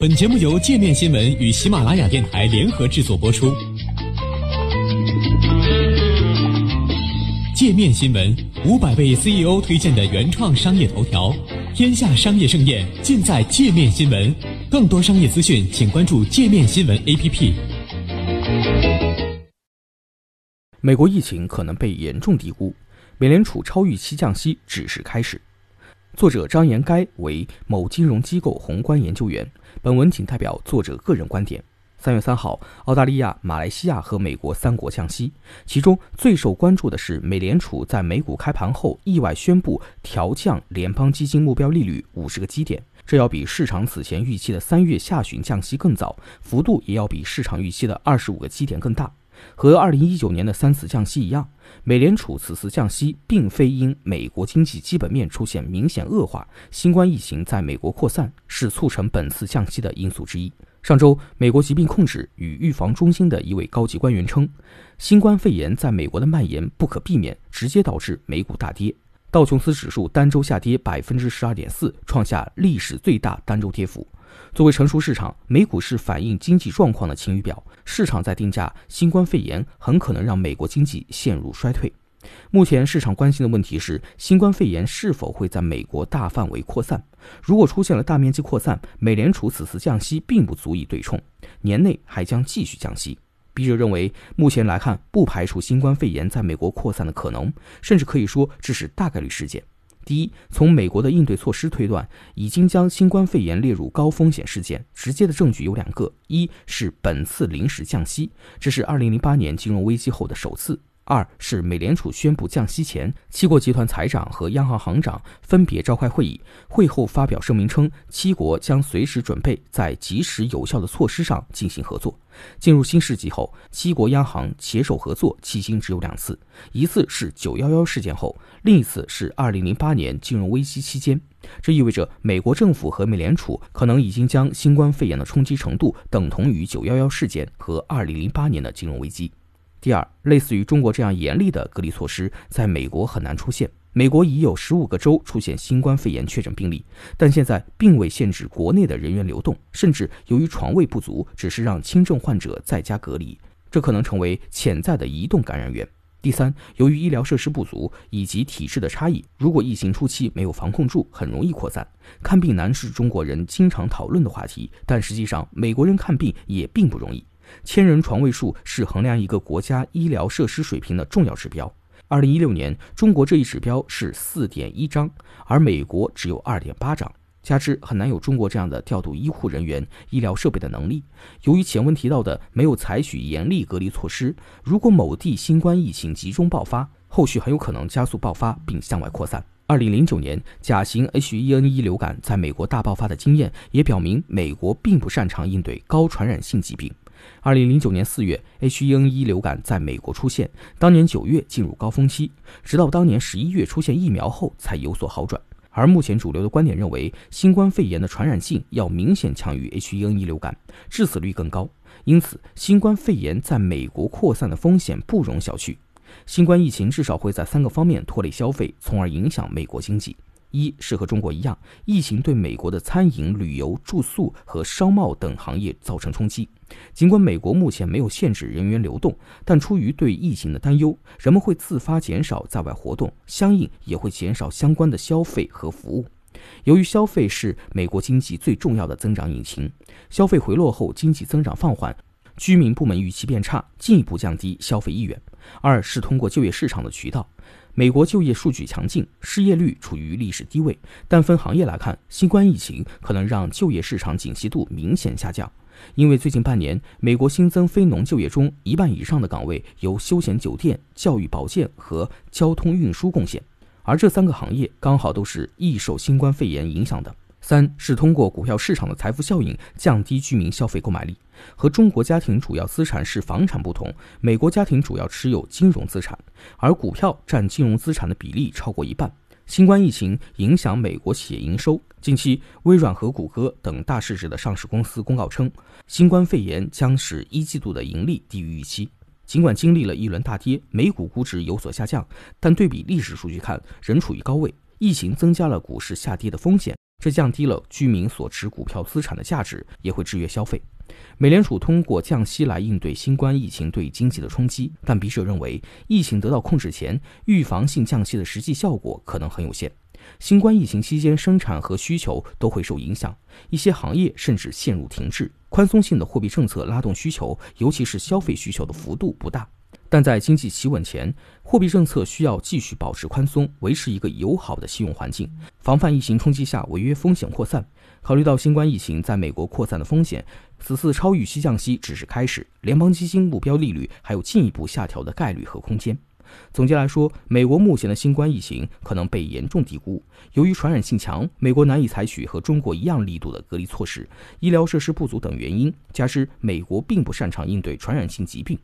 本节目由界面新闻与喜马拉雅电台联合制作播出。界面新闻五百位 CEO 推荐的原创商业头条，天下商业盛宴尽在界面新闻。更多商业资讯，请关注界面新闻 APP。美国疫情可能被严重低估，美联储超预期降息只是开始。作者张延该为某金融机构宏观研究员。本文仅代表作者个人观点。三月三号，澳大利亚、马来西亚和美国三国降息，其中最受关注的是美联储在美股开盘后意外宣布调降联邦基金目标利率五十个基点，这要比市场此前预期的三月下旬降息更早，幅度也要比市场预期的二十五个基点更大。和二零一九年的三次降息一样，美联储此次降息并非因美国经济基本面出现明显恶化，新冠疫情在美国扩散是促成本次降息的因素之一。上周，美国疾病控制与预防中心的一位高级官员称，新冠肺炎在美国的蔓延不可避免，直接导致美股大跌。道琼斯指数单周下跌百分之十二点四，创下历史最大单周跌幅。作为成熟市场，美股是反映经济状况的晴雨表。市场在定价新冠肺炎很可能让美国经济陷入衰退。目前市场关心的问题是，新冠肺炎是否会在美国大范围扩散？如果出现了大面积扩散，美联储此次降息并不足以对冲，年内还将继续降息。笔者认为，目前来看，不排除新冠肺炎在美国扩散的可能，甚至可以说这是大概率事件。第一，从美国的应对措施推断，已经将新冠肺炎列入高风险事件。直接的证据有两个：一是本次临时降息，这是2008年金融危机后的首次；二是美联储宣布降息前，七国集团财长和央行行长分别召开会议，会后发表声明称，七国将随时准备在及时有效的措施上进行合作。进入新世纪后，七国央行携手合作迄今只有两次，一次是九幺幺事件后，另一次是二零零八年金融危机期间。这意味着美国政府和美联储可能已经将新冠肺炎的冲击程度等同于九幺幺事件和二零零八年的金融危机。第二，类似于中国这样严厉的隔离措施，在美国很难出现。美国已有十五个州出现新冠肺炎确诊病例，但现在并未限制国内的人员流动，甚至由于床位不足，只是让轻症患者在家隔离，这可能成为潜在的移动感染源。第三，由于医疗设施不足以及体制的差异，如果疫情初期没有防控住，很容易扩散。看病难是中国人经常讨论的话题，但实际上美国人看病也并不容易。千人床位数是衡量一个国家医疗设施水平的重要指标。二零一六年，中国这一指标是四点一张，而美国只有二点八张。加之很难有中国这样的调度医护人员、医疗设备的能力。由于前文提到的没有采取严厉隔离措施，如果某地新冠疫情集中爆发，后续很有可能加速爆发并向外扩散。二零零九年甲型 H1N1 流感在美国大爆发的经验也表明，美国并不擅长应对高传染性疾病。二零零九年四月，H1N1 流感在美国出现，当年九月进入高峰期，直到当年十一月出现疫苗后才有所好转。而目前主流的观点认为，新冠肺炎的传染性要明显强于 H1N1 流感，致死率更高，因此新冠肺炎在美国扩散的风险不容小觑。新冠疫情至少会在三个方面拖累消费，从而影响美国经济。一是和中国一样，疫情对美国的餐饮、旅游、住宿和商贸等行业造成冲击。尽管美国目前没有限制人员流动，但出于对疫情的担忧，人们会自发减少在外活动，相应也会减少相关的消费和服务。由于消费是美国经济最重要的增长引擎，消费回落后，经济增长放缓，居民部门预期变差，进一步降低消费意愿。二是通过就业市场的渠道。美国就业数据强劲，失业率处于历史低位。但分行业来看，新冠疫情可能让就业市场景气度明显下降。因为最近半年，美国新增非农就业中一半以上的岗位由休闲酒店、教育保健和交通运输贡献，而这三个行业刚好都是易受新冠肺炎影响的。三是通过股票市场的财富效应降低居民消费购买力。和中国家庭主要资产是房产不同，美国家庭主要持有金融资产，而股票占金融资产的比例超过一半。新冠疫情影响美国企业营收，近期微软和谷歌等大市值的上市公司公告称，新冠肺炎将使一季度的盈利低于预期。尽管经历了一轮大跌，美股估值有所下降，但对比历史数据看，仍处于高位。疫情增加了股市下跌的风险。这降低了居民所持股票资产的价值，也会制约消费。美联储通过降息来应对新冠疫情对经济的冲击，但笔者认为，疫情得到控制前，预防性降息的实际效果可能很有限。新冠疫情期间，生产和需求都会受影响，一些行业甚至陷入停滞。宽松性的货币政策拉动需求，尤其是消费需求的幅度不大。但在经济企稳前，货币政策需要继续保持宽松，维持一个友好的信用环境，防范疫情冲击下违约风险扩散。考虑到新冠疫情在美国扩散的风险，此次超预期降息只是开始，联邦基金目标利率还有进一步下调的概率和空间。总结来说，美国目前的新冠疫情可能被严重低估。由于传染性强，美国难以采取和中国一样力度的隔离措施，医疗设施不足等原因，加之美国并不擅长应对传染性疾病。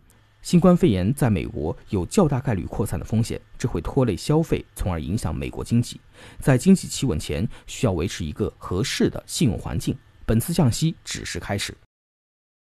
新冠肺炎在美国有较大概率扩散的风险，这会拖累消费，从而影响美国经济。在经济企稳前，需要维持一个合适的信用环境。本次降息只是开始。